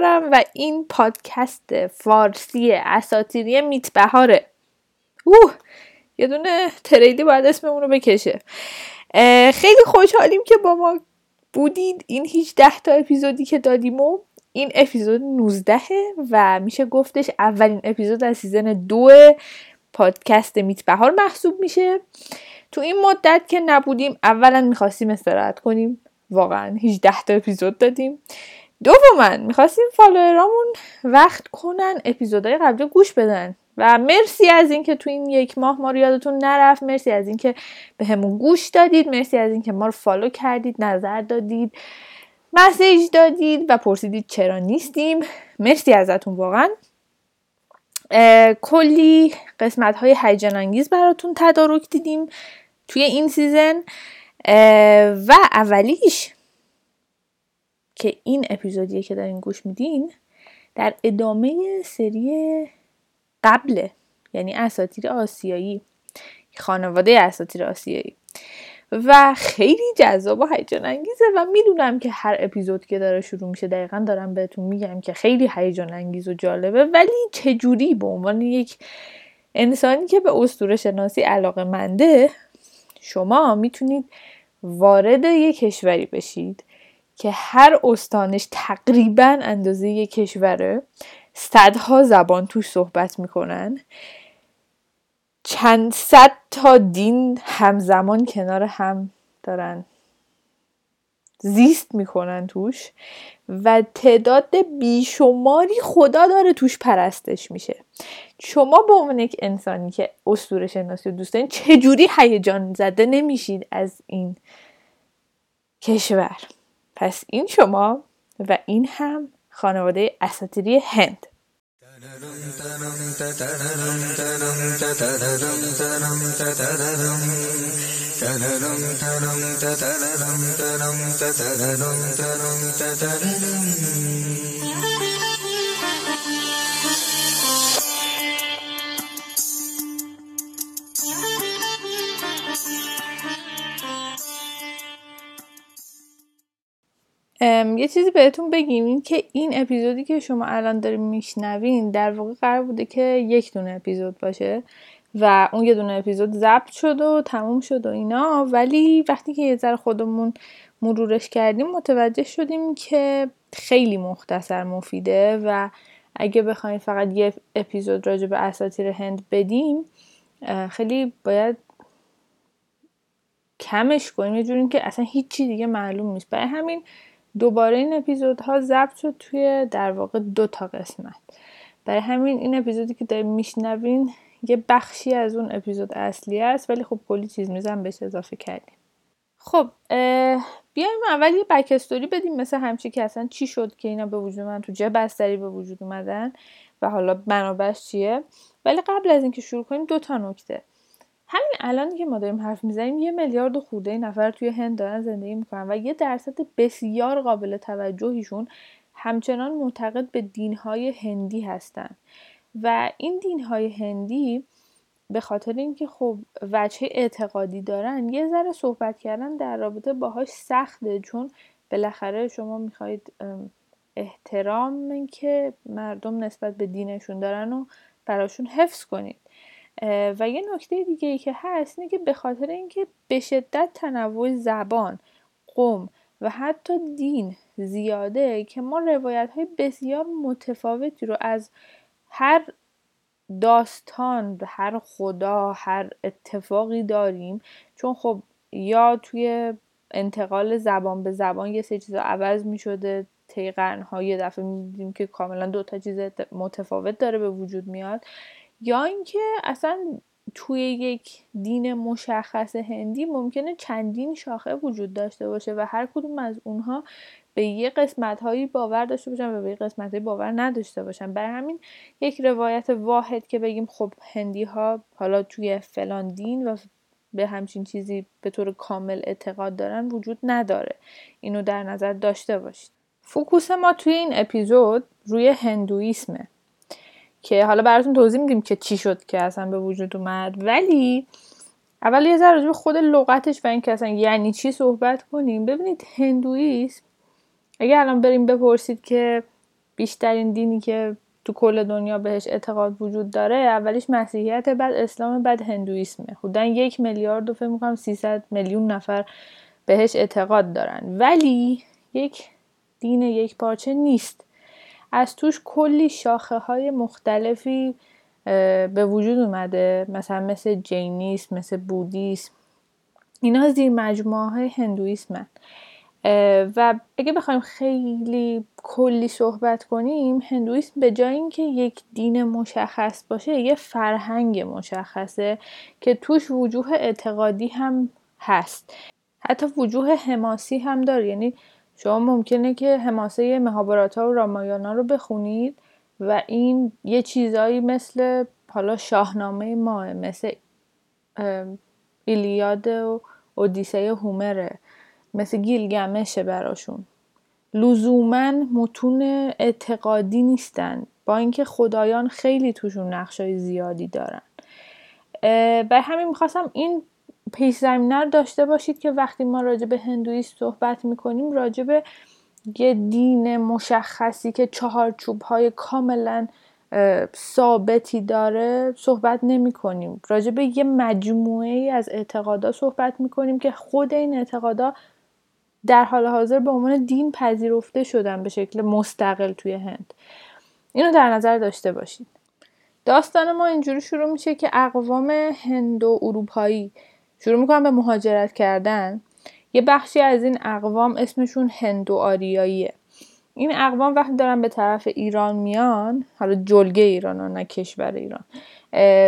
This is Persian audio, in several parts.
میتبهارم و این پادکست فارسی اساتیری میتبهاره. اوه یه دونه تریلی باید اسممون رو بکشه. خیلی خوشحالیم که با ما بودید. این هیچ ده تا اپیزودی که دادیم و این اپیزود 19 و میشه گفتش اولین اپیزود از سیزن دو پادکست میتبهار محسوب میشه. تو این مدت که نبودیم اولا می‌خواستیم استراحت کنیم. واقعا 18 تا اپیزود دادیم. دوما می‌خواستیم فالوورامون وقت کنن اپیزودهای قبلی گوش بدن. و مرسی از اینکه تو این یک ماه ما رو یادتون نرفت. مرسی از اینکه به گوش دادید. مرسی از اینکه ما رو فالو کردید نظر دادید مسیج دادید و پرسیدید چرا نیستیم. مرسی ازتون واقعا. کلی قسمت های هیجان انگیز براتون تدارک دیدیم توی این سیزن. و اولیش که این اپیزودیه که دارین گوش میدین در ادامه سری قبله یعنی اساتیر آسیایی خانواده اساتیر آسیایی. و خیلی جذاب و هیجان انگیزه و می‌دونم که هر اپیزود که داره شروع میشه دقیقا دارم بهتون میگم که خیلی هیجان انگیز و جالبه. ولی چجوری به عنوان یک انسانی که به اسطوره شناسی علاقه منده شما می‌تونید وارد یک کشوری بشید که هر استانش تقریبا اندازه یک کشوره صدها زبان توش صحبت می‌کنن. چند صد تا دین همزمان کنار هم دارن زیست می‌کنن توش و تعداد بیشماری خدا داره توش پرستش میشه. شما به عنوان یک انسانی که اسطوره شناسی دوست دارین چجوری هیجان زده نمیشید از این کشور؟ پس این شما و این هم خانواده اساتیری هند. یه چیزی بهتون بگیم این که این اپیزودی که شما الان داریم میشنوین در واقع قرار بوده که یک دونه اپیزود باشه و اون یه دونه اپیزود ضبط شد و تموم شد و اینا. ولی وقتی که یه ذره خودمون مرورش کردیم متوجه شدیم که خیلی مختصر مفیده و اگه بخوایم فقط یه اپیزود راجع به اساتیر هند بدیم خیلی باید کمش کنیم. یه جوری که اصلا هیچی دیگه معلوم نیست. برای همین دوباره این اپیزودها ضبط شد توی در واقع دو تا قسمت. برای همین این اپیزودی که داریم میشنوین یه بخشی از اون اپیزود اصلی است ولی خب کلی چیز میزن بهش اضافه کردیم. خب بیایم اول یه بکستوری بدیم مثل همچی که اصلا چی شد که اینا به وجود من تو چه بستری به وجود اومدن و حالا منابعش چیه. ولی قبل از اینکه شروع کنیم دو تا نکته. همین الان که ما داریم حرف می‌زنیم یه میلیارد خورده نفر توی هند دارن زندگی می‌کنن و یه درصد بسیار قابل توجهیشون همچنان معتقد به دینهای هندی هستن. و این دینهای هندی به خاطر اینکه خب وجه اعتقادی دارن یه ذره صحبت کردن در رابطه باهاش سخته چون بالاخره شما می‌خواید احترام که مردم نسبت به دینشون دارن و براشون حفظ کنید. و یه نکته دیگه ای که هست اینه که به خاطر اینکه به شدت تنوع زبان قوم و حتی دین زیاده که ما روایت های بسیار متفاوتی رو از هر داستان هر خدا هر اتفاقی داریم. چون خب یا توی انتقال زبان به زبان یه سه چیزا عوض می شده طی یه دفعه می‌دیدیم که کاملا دو تا چیز متفاوت داره به وجود میاد. یا اینکه اصلا توی یک دین مشخص هندی ممکنه چندین شاخه وجود داشته باشه و هر کدوم از اونها به یه قسمت هایی باور داشته باشن و به یه قسمت هایی باور نداشته باشن. برای همین یک روایت واحد که بگیم خب هندی ها حالا توی فلان دین و به همچین چیزی به طور کامل اعتقاد دارن وجود نداره. اینو در نظر داشته باشید. فوکوس ما توی این اپیزود روی هندویسمه. که حالا براتون توضیح میدیم که چی شد که اصلا به وجود اومد. ولی اول یه ذره خود لغتش و اینکه اصلا یعنی چی صحبت کنیم. ببینید هندویسم اگه الان بریم بپرسید که بیشترین دینی که تو کل دنیا بهش اعتقاد وجود داره اولیش مسیحیت بعد اسلام بعد هندویسمه. حدودا یک میلیارد و فکر می‌کنم 300 میلیون نفر بهش اعتقاد دارن. ولی یک دین یک پارچه نیست. از توش کلی شاخه های مختلفی به وجود اومده. مثلا مثل جینیسم مثل بودیسم. اینا زیر مجموعه های و اگه بخوایم خیلی کلی صحبت کنیم هندویسم به جای اینکه یک دین مشخص باشه یه فرهنگ مشخصه که توش وجوه اعتقادی هم هست. حتی وجوه حماسی هم داره. یعنی شما ممکنه که حماسه مهابراتا و رامایانا رو بخونید و این یه چیزایی مثل حالا شاهنامه ماه مثل ایلیاد و اودیسه هومره مثل گیلگمشه براشون. لزوما متون اعتقادی نیستن با اینکه خدایان خیلی توشون نقشای زیادی دارن. بر همین می‌خواستم این پیش زمینه رو داشته باشید که وقتی ما راجع به هندویست صحبت می‌کنیم راجع به یه دین مشخصی که چهارچوب های کاملا ثابتی داره صحبت نمی کنیم راجع به یه مجموعه ای از اعتقادا صحبت می کنیم که خود این اعتقادا در حال حاضر به عنوان دین پذیرفته شدن به شکل مستقل توی هند. اینو در نظر داشته باشید. داستان ما اینجوری شروع میشه که اقوام هند و اروپایی شروع می‌کنن به مهاجرت کردن. یه بخشی از این اقوام اسمشون هندو آریاییه. این اقوام وقتی دارن به طرف ایران میان حالا جلگه ایران نه کشور ایران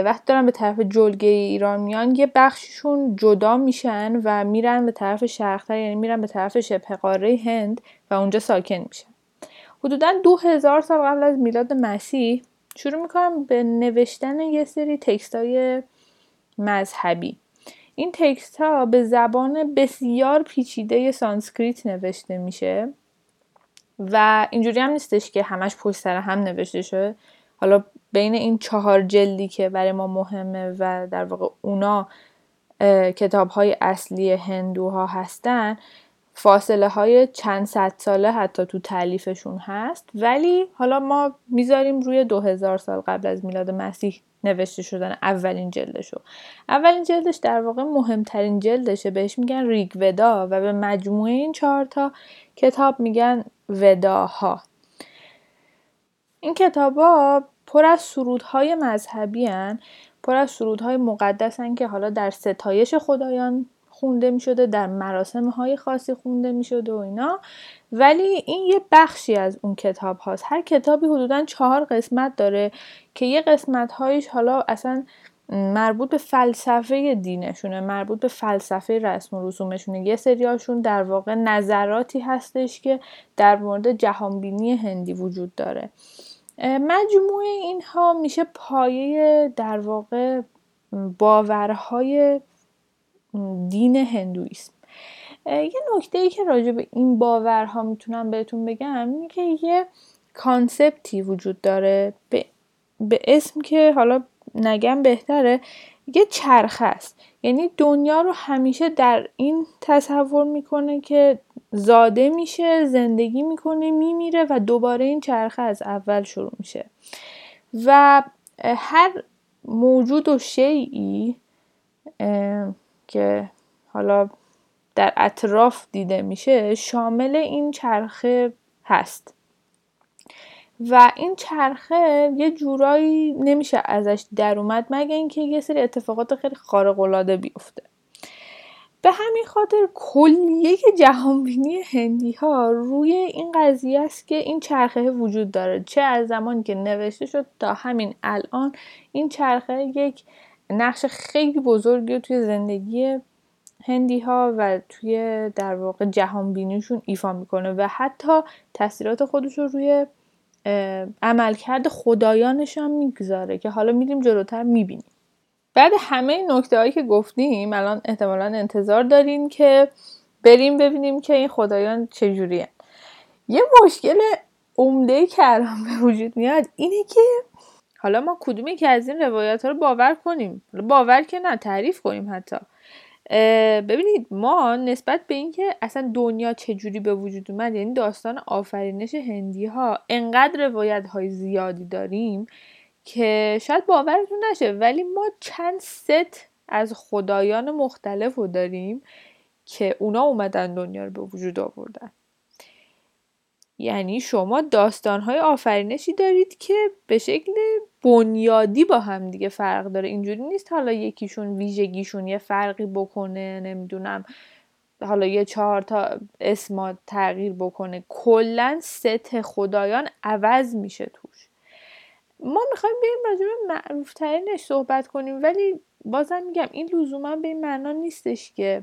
وقتی دارن به طرف جلگه ایران میان یه بخششون جدا میشن و میرن به طرف شرقتر یعنی میرن به طرف شبه قاره هند و اونجا ساکن میشن. حدودا دو هزار سال قبل از میلاد مسیح شروع می‌کنن به نوشتن یه سری text های مذهبی. این text ها به زبان بسیار پیچیده سانسکریت نوشته میشه و اینجوری هم نیستش که همش پشت سر هم نوشته شده. حالا بین این چهار جلدی که برای ما مهمه و در واقع اونا کتاب های اصلی هندوها هستن فاصله های چند صد ساله حتی تو تعلیفشون هست. ولی حالا ما می‌ذاریم روی دو هزار سال قبل از میلاد مسیح نوشته شدن اولین جلدشو. اولین جلدش در واقع مهمترین جلدشه. بهش میگن ریگ ودا و به مجموعه این چهار تا کتاب میگن وداها. این کتابا پر از سرودهای مذهبی هن. پر از سرودهای هن که حالا در ستایش خدایان خونده می شده در مراسم های خاصی خونده می شده و اینا. ولی این یه بخشی از اون کتاب هاست. هر کتابی حدودا چهار قسمت داره که یه قسمت هایش حالا اصلا مربوط به فلسفه دینشونه مربوط به فلسفه رسم و رسومشونه. یه سریاشون در واقع نظراتی هستش که در مورد جهانبینی هندی وجود داره. مجموعه اینها میشه پایه در واقع باورهای دین هندویسم. یه نکته ای که راجع به این باورها می‌تونم بهتون بگم اینه که یه کانسپتی وجود داره. به, به اسم که حالا نگم بهتره یه چرخ است. یعنی دنیا رو همیشه در این تصور می‌کنه که زاده میشه زندگی می‌کنه میمیره و دوباره این چرخه از اول شروع میشه. و هر موجود و شیعی که حالا در اطراف دیده میشه شامل این چرخه هست. و این چرخه یه جورایی نمیشه ازش در اومد مگه اینکه یه سری اتفاقات خیلی خارق العاده بیفته. به همین خاطر کلیه جهانبینی هندی ها روی این قضیه است که این چرخه وجود داره. چه از زمانی که نوشته شد تا همین الان این چرخه یک نقش خیلی بزرگی توی زندگی هندی ها و توی در واقع جهانبینیشون ایفا می‌کنه و حتی تاثیرات خودش رو روی عملکرد خدایانش هم می‌گذاره که حالا میریم جلوتر می‌بینیم. بعد همه نکته هایی که گفتیم الان احتمالا انتظار داریم که بریم ببینیم که این خدایان چجوری یه مشکل عمده که الان به وجود میاد اینه که حالا ما کدومی که از این روایت ها رو باور کنیم؟ باور که نه تعریف کنیم حتی. ببینید ما نسبت به اینکه اصلا دنیا چجوری به وجود اومد یعنی داستان آفرینش هندی ها انقدر روایت های زیادی داریم که شاید باورتون نشه ولی ما چند ست از خدایان مختلف رو داریم که اونا اومدن دنیا رو به وجود آوردن. یعنی شما داستانهای آفرینشی دارید که به شکل بنیادی با هم دیگه فرق داره. اینجوری نیست حالا یکیشون ویژگیشون یه فرقی بکنه نمی‌دونم حالا یه چهار تا اسمات تغییر بکنه. کلا ست خدایان عوض میشه توش. ما می‌خوایم بریم راجع به معروف ترینش صحبت کنیم ولی بازم میگم این لزوما به این معنا نیستش که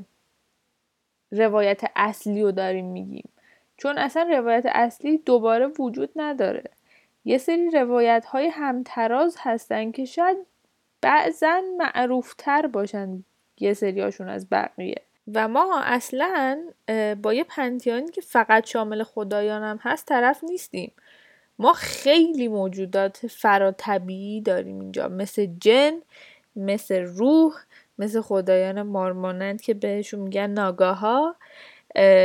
روایت اصلی رو داریم میگیم. چون اصلا روایت اصلی دوباره وجود نداره. یه سری روایت های همتراز هستن که شاید بعضا معروفتر باشن یه سریاشون از بقیه. و ما اصلا با یه پنتیانی که فقط شامل خدایان هم هست طرف نیستیم. ما خیلی موجودات فراتبیعی داریم اینجا. مثل جن مثل روح مثل خدایان مارمانند که بهشون میگن ناگاها.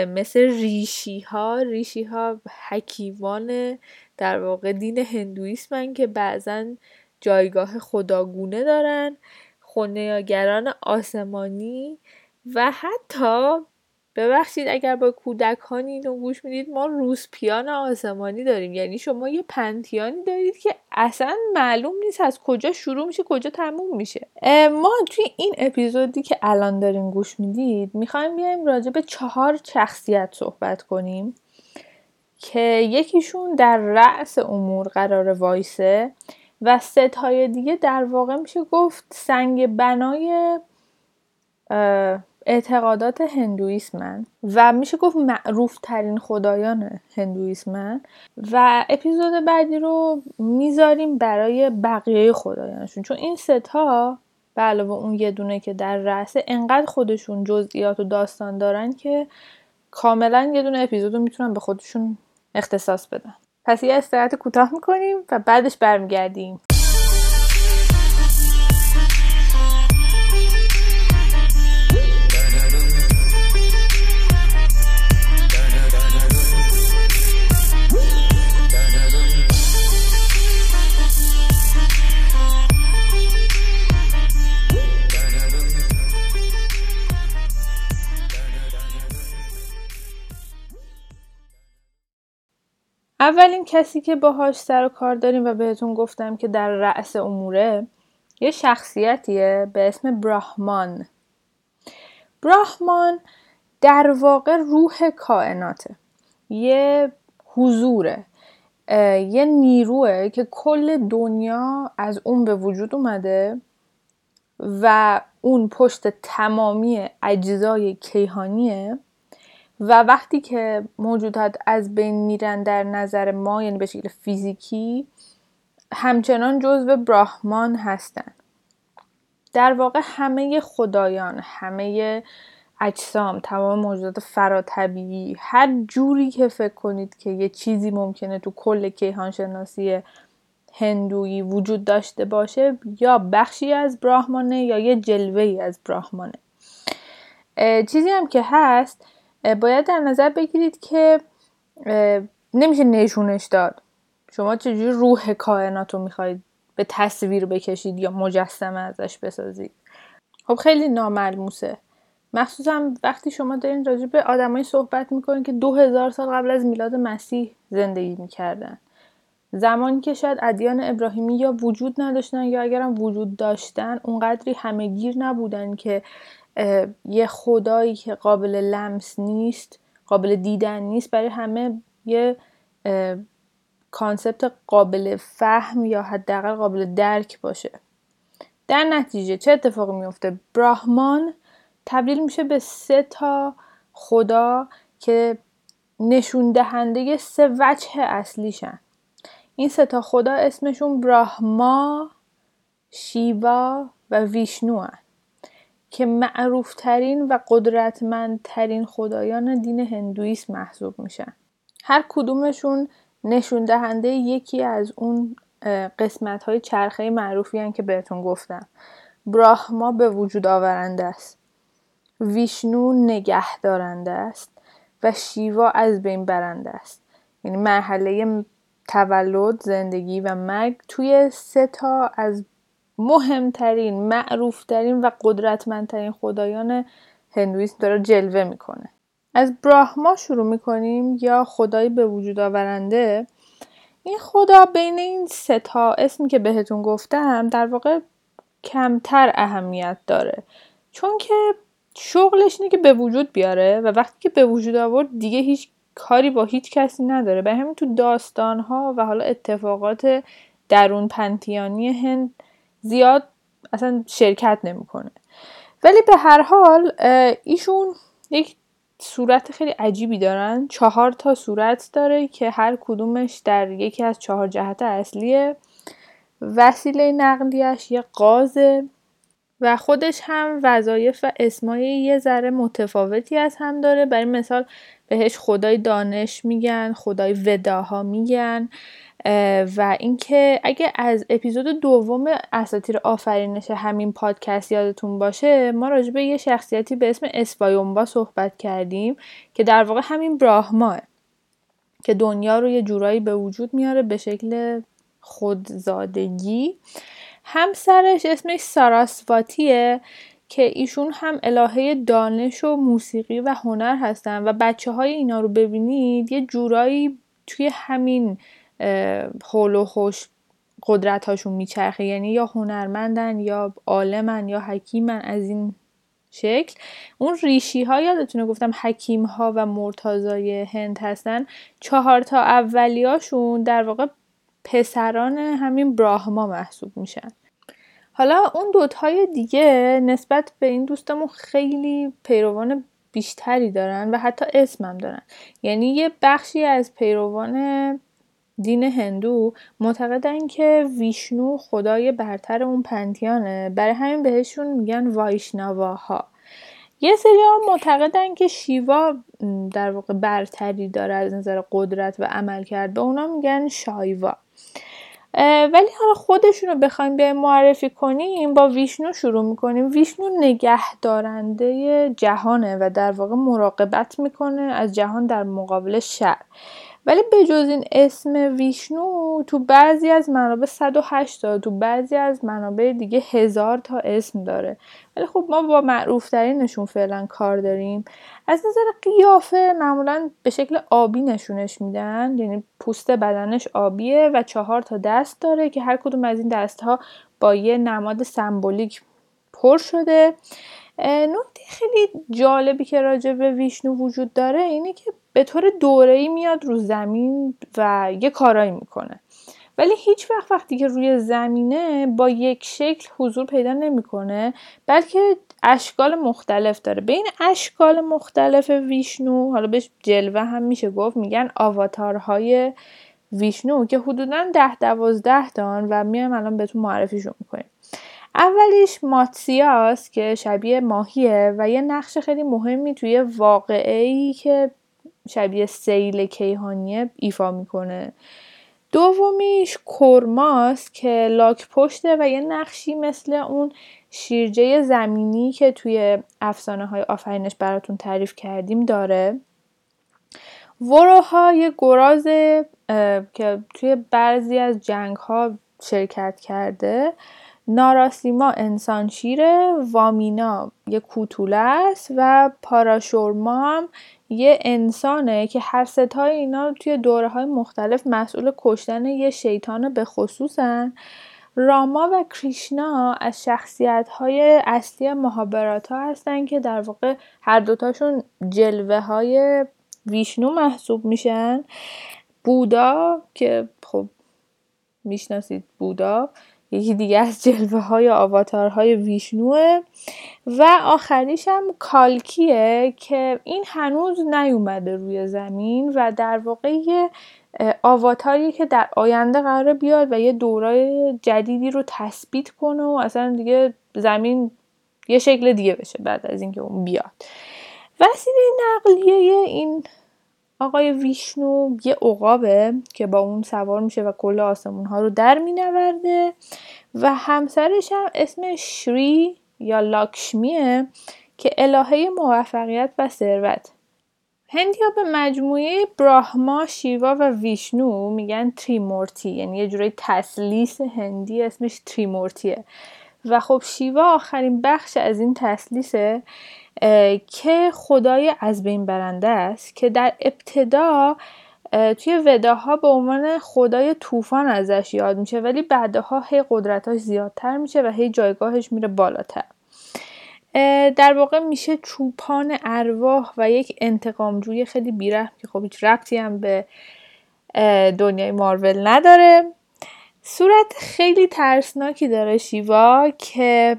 مثل ریشی ها ریشی ها حکیوان در واقع دین هندویسمن که بعضا جایگاه خداگونه دارن خونیاگران آسمانی و حتی ببخشید اگر با کودکانی اینو گوش می‌دید ما روسپیان آسمانی داریم. یعنی شما یه پنتیانی دارید که اصلا معلوم نیست از کجا شروع میشه کجا تموم میشه. ما توی این اپیزودی که الان داریم گوش می‌دید می‌خوایم بیایم راجع به چهار شخصیت صحبت کنیم که یکیشون در رأس امور قرار وایسه و ستای دیگه در واقع میشه گفت سنگ بنای اعتقادات هندویسمن و میشه گفت معروف ترین خدایان هندویسمن و اپیزود بعدی رو می‌ذاریم برای بقیه خدایانشون. چون این ستا به علاوه اون یه دونه که در رأسه انقدر خودشون جزئیات و داستان دارن که کاملا یه دونه اپیزود رو می‌تونن به خودشون اختصاص بدن. پس یه استراحت کوتاه می‌کنیم و بعدش برمیگردیم. اولین کسی که باهاش سر و کار داریم و بهتون گفتم که در رأس اموره یه شخصیتیه به اسم براهمان. براهمان در واقع روح کائناته. یه حضوره. یه نیروه که کل دنیا از اون به وجود اومده و اون پشت تمامی اجزای کیهانیه. و وقتی که موجودات از بین میرن در نظر ما یعنی به شکل فیزیکی همچنان جزو براهمان هستند در واقع همه خدایان همه اجسام تمام موجودات فراتبیعی هر جوری که فکر کنید که یه چیزی ممکنه تو کل کیهان شناسی هندویی وجود داشته باشه یا بخشی از براهمانه یا یه جلوه از براهمانه. چیزی هم که هست باید در نظر بگیرید که نمیشه نشونش داد. شما چجوری روح کائنات رو می‌خواید به تصویر بکشید یا مجسمه ازش بسازید؟ خب خیلی ناملموسه. مخصوصا وقتی شما دارین راجع به آدمایی صحبت می‌کنین که دو هزار سال قبل از میلاد مسیح زندگی می‌کردن. زمانی که شاید ادیان ابراهیمی یا وجود نداشتن یا اگرم وجود داشتن اونقدری همهگیر نبودن که یه خدایی که قابل لمس نیست قابل دیدن نیست برای همه یه کانسپت قابل فهم یا حداقل قابل درک باشه. در نتیجه چه اتفاقی میفته براهمان تبدیل میشه به سه تا خدا که نشون دهنده سه وجه اصلیشن. این سه تا خدا اسمشون براهما شیوا و ویشنو هن. که معروفترین و قدرتمندترین خدایان دین هندویسم محسوب میشن. هر کدومشون نشون دهنده یکی از اون قسمت های چرخه معروفی هن که بهتون گفتم. براهما به وجود آورنده است. ویشنو نگه دارنده است و شیوا از بین برنده است. یعنی مرحله تولد زندگی و مرگ توی سه تا از مهمترین معروفترین و قدرتمندترین خدایان هندویسم داره جلوه می‌کنه. از براهما شروع می‌کنیم یا خدای به وجود آورنده؟ این خدا بین این سه تا اسمی که بهتون گفتم در واقع کمتر اهمیت داره. چون که شغلش اینه که به وجود بیاره و وقتی که به وجود آورد دیگه هیچ کاری با هیچ کسی نداره. به همین تو داستانها و حالا اتفاقات درون پنتیانی هند زیاد اصلا شرکت نمی‌کنه. ولی به هر حال ایشون یک صورت خیلی عجیبی دارن. چهار تا صورت داره که هر کدومش در یکی از چهار جهت اصلیه. وسیله نقلیش یه قازه و خودش هم وظایف و اسمای یه ذره متفاوتی از هم داره. برای مثال بهش خدای دانش میگن خدای وداها میگن. و اینکه اگه از اپیزود دوم اساتیر آفرینش همین پادکست یادتون باشه ما راجع به یه شخصیتی به اسم اسوایومبا صحبت کردیم که در واقع همین براهماه که دنیا رو یه جورایی به وجود میاره به شکل خودزادگی. همسرش اسمش ساراسواتیه که ایشون هم الهه دانش و موسیقی و هنر هستن و بچه های اینا رو ببینید یه جورایی توی همین حول و خوش قدرت هاشون میچرخه. یعنی یا هنرمندن یا عالمن یا حکیمن از این شکل. اون ریشی ها یادتونه گفتم حکیم ها و مرتازای هند هستن. چهار تا اولیاشون در واقع پسران همین براهما محسوب میشن. حالا اون دوتای دیگه نسبت به این دوستمون خیلی پیروان بیشتری دارن و حتی اسمم دارن. یعنی یه بخشی از پیروان دین هندو معتقدن که ویشنو خدای برتر اون پنتیانه برای همین بهشون میگن وایشناواها. یه سری ها معتقدن که شیوا در واقع برتری داره از نظر قدرت و عمل کرد. به اونا میگن شایوا. ولی حالا خودشون رو بخوایم به معرفی کنیم با ویشنو شروع می‌کنیم. ویشنو نگه دارنده جهانه و در واقع مراقبت می‌کنه از جهان در مقابل شر ولی به جز این اسم ویشنو تو بعضی از منابع 108 تا تو بعضی از منابع دیگه هزار تا اسم داره. ولی خب ما با معروف ترینشون فعلا کار داریم. از نظر قیافه معمولا به شکل آبی نشونش میدن. یعنی پوست بدنش آبیه و چهار تا دست داره که هر کدوم از این دست ها با یه نماد سمبولیک پر شده. نکته خیلی جالبی که راجع به ویشنو وجود داره اینه که به طور دوره‌ای میاد رو زمین و یه کارایی می‌کنه. ولی هیچ وقت وقتی که روی زمینه با یک شکل حضور پیدا نمی‌کنه بلکه اشکال مختلف داره. بین اشکال مختلف ویشنو حالا بهش جلوه هم میشه گفت میگن آواتارهای ویشنو که حدودا ده دوازده تان و میایم الان بهتون معرفیشون می‌کنیم. اولیش ماتسیاس که شبیه ماهیه و یه نقش خیلی مهمی توی واقعی که شبیه سیل کیهانیه ایفا می‌کنه. دومیش کرماس که لاک پشته و یه نقشی مثل اون شیرجه زمینی که توی افسانه های آفرینش براتون تعریف کردیم داره. وروها یه گراز که توی بعضی از جنگ ها شرکت کرده. ناراسیما انسان شیره وامینا یه کوتوله است و پاراشورما هم یه انسانه که هر ستای اینا توی دوره های مختلف مسئول کشتن یه شیطان به خصوصن. راما و کریشنا از شخصیت های اصلی مهابرات ها هستن که در واقع هر دوتاشون جلوه های ویشنو محسوب میشن. بودا که خب می‌شناسید بودا یکی دیگه از جلوه های آواتارهای ویشنوه. و آخریش هم کالکیه که این هنوز نیومده روی زمین و در واقع یه آواتاری که در آینده قرار بیاد و یه دورای جدیدی رو تثبیت کنه و اصلا دیگه زمین یه شکل دیگه بشه بعد از اینکه اون بیاد. وسیله نقلیه این آقای ویشنو یه عقابه که با اون سوار میشه و کل آسمون ها رو در مینورده و همسرش هم اسم شری یا لاکشمیه که الهه موفقیت و ثروت. هندیا به مجموعه براهما، شیوا و ویشنو میگن تریمورتی یعنی یه جورای تسلیس هندی اسمش تریمورتیه. و خب شیوا آخرین بخش از این تسلیسه که خدای از بین برنده است که در ابتدا توی وداها به عنوان خدای طوفان ازش یاد میشه ولی بعدها هی قدرتاش زیادتر میشه و هی جایگاهش میره بالاتر. در واقع میشه چوپان ارواح و یک انتقامجوی خیلی بیره که خب هیچ ربطی هم به دنیای مارول نداره. صورت خیلی ترسناکی داره شیوا که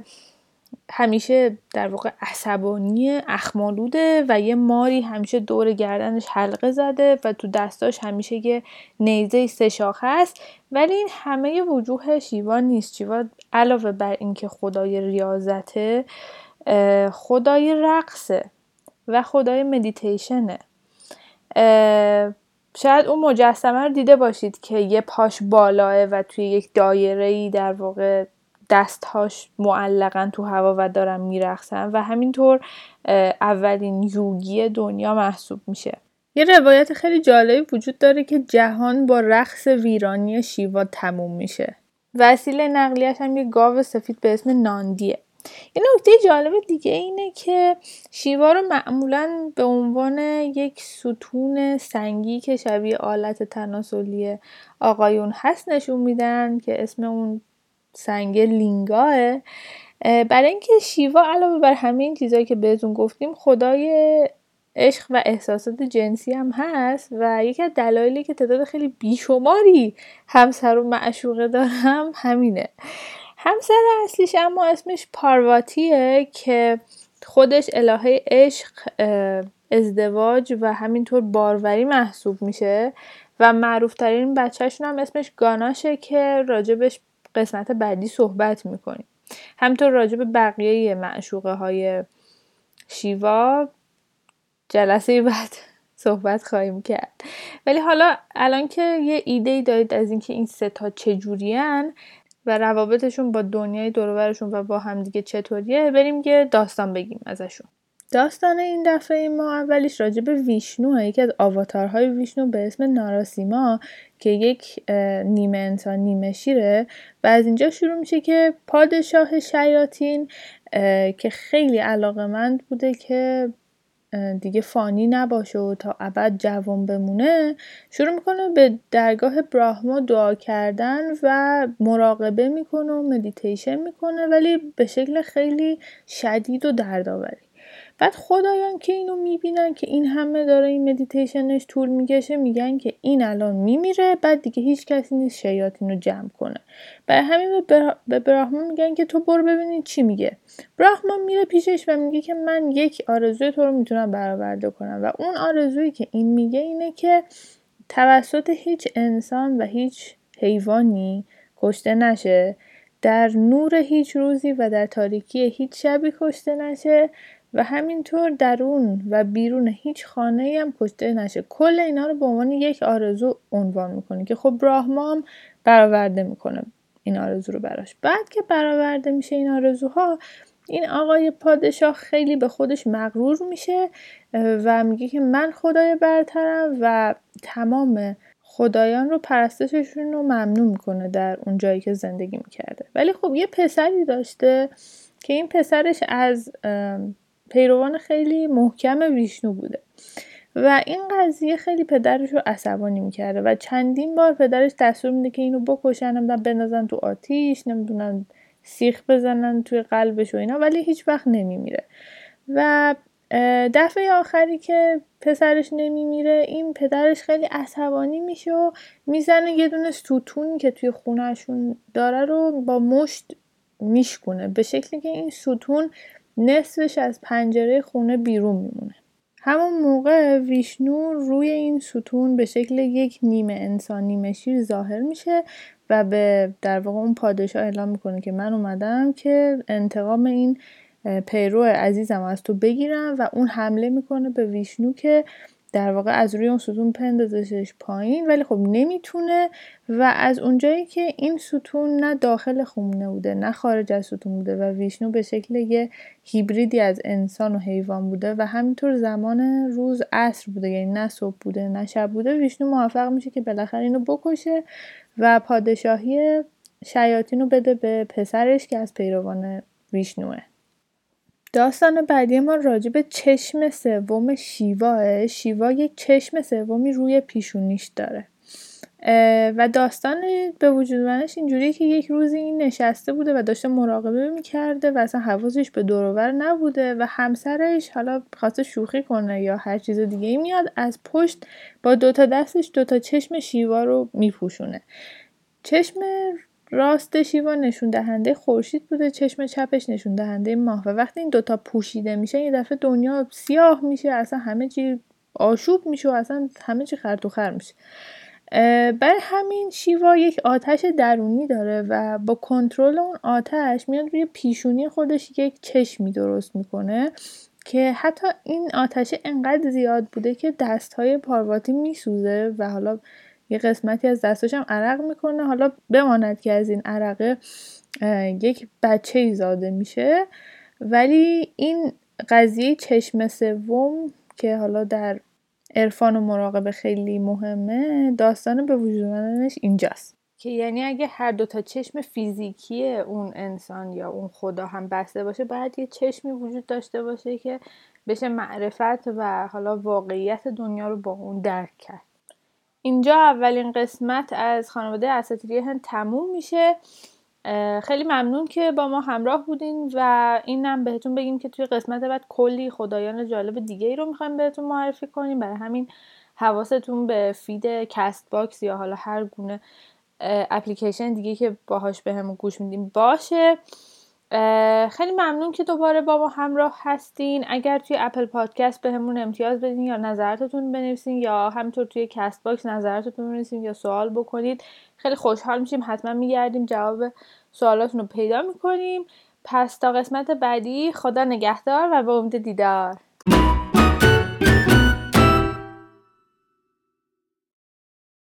همیشه در واقع عصبانی اخمالوده و یه ماری همیشه دور گردنش حلقه زده و تو دستاش همیشه یه نیزه سه شاخه است. ولی این همه وجوه شیوا نیست. شیوا علاوه بر اینکه خدای ریاضته خدای رقصه و خدای مدیتیشنه. شاید اون مجسمه رو دیده باشید که یه پاش بالاه و توی یک دایره ای در واقع دستهاش معلقا تو هوا و دارن میرقصن و همینطور اولین یوگی دنیا محسوب میشه. یه روایت خیلی جالبی وجود داره که جهان با رقص ویرانی شیوا تموم میشه. وسیله نقلیش هم یه گاو سفید به اسم ناندیه. یه نکته جالب دیگه اینه که شیوا رو معمولا به عنوان یک ستون سنگی که شبیه آلت تناسلی آقایون هست نشون میدن که اسم اون سنگ لینگاه برای اینکه شیوا علاوه بر همه این چیزهایی که بهتون گفتیم خدای عشق و احساسات جنسی هم هست و یکی از دلایلی که تعداد خیلی بیشماری همسر و معشوقه دارم همینه. همسر اصلیش اما اسمش پارواتیه که خودش الهه عشق ازدواج و همینطور باروری محسوب میشه و معروفترین بچهشون هم اسمش گاناشه که راجبش قسمت بعدی صحبت می‌کنیم. همینطور راجب بقیه معشوقه های شیوا جلسه بعد صحبت خواهیم کرد. ولی حالا الان که یه ایده ای دارید از اینکه این سه تا چجوریان و روابطشون با دنیای دورورشون و با همدیگه چطوریه بریم که داستان بگیم ازشون. داستان این دفعه ما اولیش راجع به ویشنو یکی از آواتارهای ویشنو به اسم ناراسیما که یک نیمه انسان نیمه شیره. و از اینجا شروع میشه که پادشاه شیاطین که خیلی علاقمند بوده که دیگه فانی نباشه و تا ابد جوان بمونه شروع می‌کنه به درگاه براهما دعا کردن و مراقبه می‌کنه و مدیتیشن می‌کنه ولی به شکل خیلی شدید و دردآوری. بعد خدایان که اینو می‌بینن که این همه داره این مدیتیشنش طول می‌کشه میگن که این الان میمیره بعد دیگه هیچ کسی نیست شیاطین رو جمع کنه. برای همین به براهما میگن که تو برو ببینید چی میگه. براهما میره پیشش و میگه که من یک آرزوی تو رو می‌تونم برآورده کنم و اون آرزویی که این میگه اینه که توسط هیچ انسان و هیچ حیوانی کشته نشه در نور هیچ روزی و در تاریکی هیچ شبی کشته نشه و همینطور درون و بیرون هیچ خانه هم کشته نشه. کل اینا رو به عنوان یک آرزو عنوان می‌کنه که خب براهما هم برآورده می‌کنه این آرزو رو براش. بعد که برآورده میشه این آرزوها این آقای پادشاه خیلی به خودش مغرور میشه و میگه که من خدای برترم و تمام خدایان رو پرستششون رو ممنوع می‌کنه در اون جایی که زندگی می‌کرده. ولی خب یه پسری داشته که این پسرش از پیروان خیلی محکم ویشنو بوده. و این قضیه خیلی پدرش رو عصبانی می‌کرده و چندین بار پدرش دستور میده که اینو بکشن نمی‌دونم بندازن تو آتیش نمی‌دونن سیخ بزنن توی قلبش و اینا ولی هیچ وقت نمیمیره. و دفعه آخری که پسرش نمیمیره این پدرش خیلی عصبانی میشه و می‌زنه یه دونه ستون که توی خونهشون داره رو با مشت میشکونه. به شکلی که این ستون نصفش از پنجره خونه بیرون میمونه. همون موقع ویشنو روی این ستون به شکل یک نیمه انسان نیمه شیر ظاهر میشه و به در واقع اون پادشاه اعلام می‌کنه که من اومدم که انتقام این پیرو عزیزم از تو بگیرم و اون حمله می‌کنه به ویشنو که در واقع از روی اون ستون پندازشش پایین ولی خب نمی‌تونه و از اونجایی که این ستون نه داخل خونه بوده نه خارج از ستون بوده و ویشنو به شکل یه هیبریدی از انسان و حیوان بوده و همینطور زمان روز عصر بوده یعنی نه صبح بوده نه شب بوده ویشنو موفق میشه که بالاخره اینو بکشه و پادشاهی شیاطین رو بده به پسرش که از پیروان ویشنوه. داستان بعدی ما راجع به چشم سوم شیواه شیوا یک چشم سومی روی پیشونیش داره. و داستان به وجود منش اینجوریه که یک روزی این نشسته بوده و داشته مراقبه می‌کرده و اصلا حواسش به دورور نبوده و همسرش حالا خواسته شوخی کنه یا هر چیز دیگه ای میاد از پشت با دوتا دستش دوتا چشم شیوا رو میپوشونه. چشم راست شیوا نشون دهنده خورشید بوده چشم چپش نشون دهنده ماه. و وقتی این دوتا پوشیده میشه یه دفعه دنیا سیاه میشه اصلا همه چی آشوب میشه و اصلا همه چی خر میشه. برای همین شیوا یک آتش درونی داره و با کنترل اون آتش میاد روی پیشونی خودش یک چشمی درست می‌کنه که حتی این آتش انقدر زیاد بوده که دست های پارواتی میسوزه و حالا یه قسمتی از دستاش هم عرق می‌کنه. حالا بماند که از این عرقه یک بچه ای زاده میشه. ولی این قضیه چشم سوم که حالا در عرفان و مراقبه خیلی مهمه داستان به وجود اینجاست. که یعنی اگه هر دوتا چشم فیزیکی اون انسان یا اون خدا هم بسته باشه باید یه چشمی وجود داشته باشه که بشه معرفت و حالا واقعیت دنیا رو با اون درک کرد. اینجا اولین قسمت از خانواده اساطیری هند تموم میشه. خیلی ممنون که با ما همراه بودین و اینم بهتون بگیم که توی قسمت بعد کلی خدایان جالب دیگه ای رو می‌خوایم بهتون معرفی کنیم. برای همین حواستون به feed کست باکس یا حالا هر گونه اپلیکیشن دیگه که باهاش بهمون گوش میدیم باشه. خیلی ممنون که دوباره با ما همراه هستین. اگر توی اپل پادکست بهمون امتیاز بدین یا نظراتتون بنویسین یا همینطور توی کست باکس نظراتتون بنویسین یا سوال بکنید خیلی خوشحال میشیم. حتما میگردیم جواب سوالاتون رو پیدا می‌کنیم. پس تا قسمت بعدی خدا نگهدار و به امید دیدار.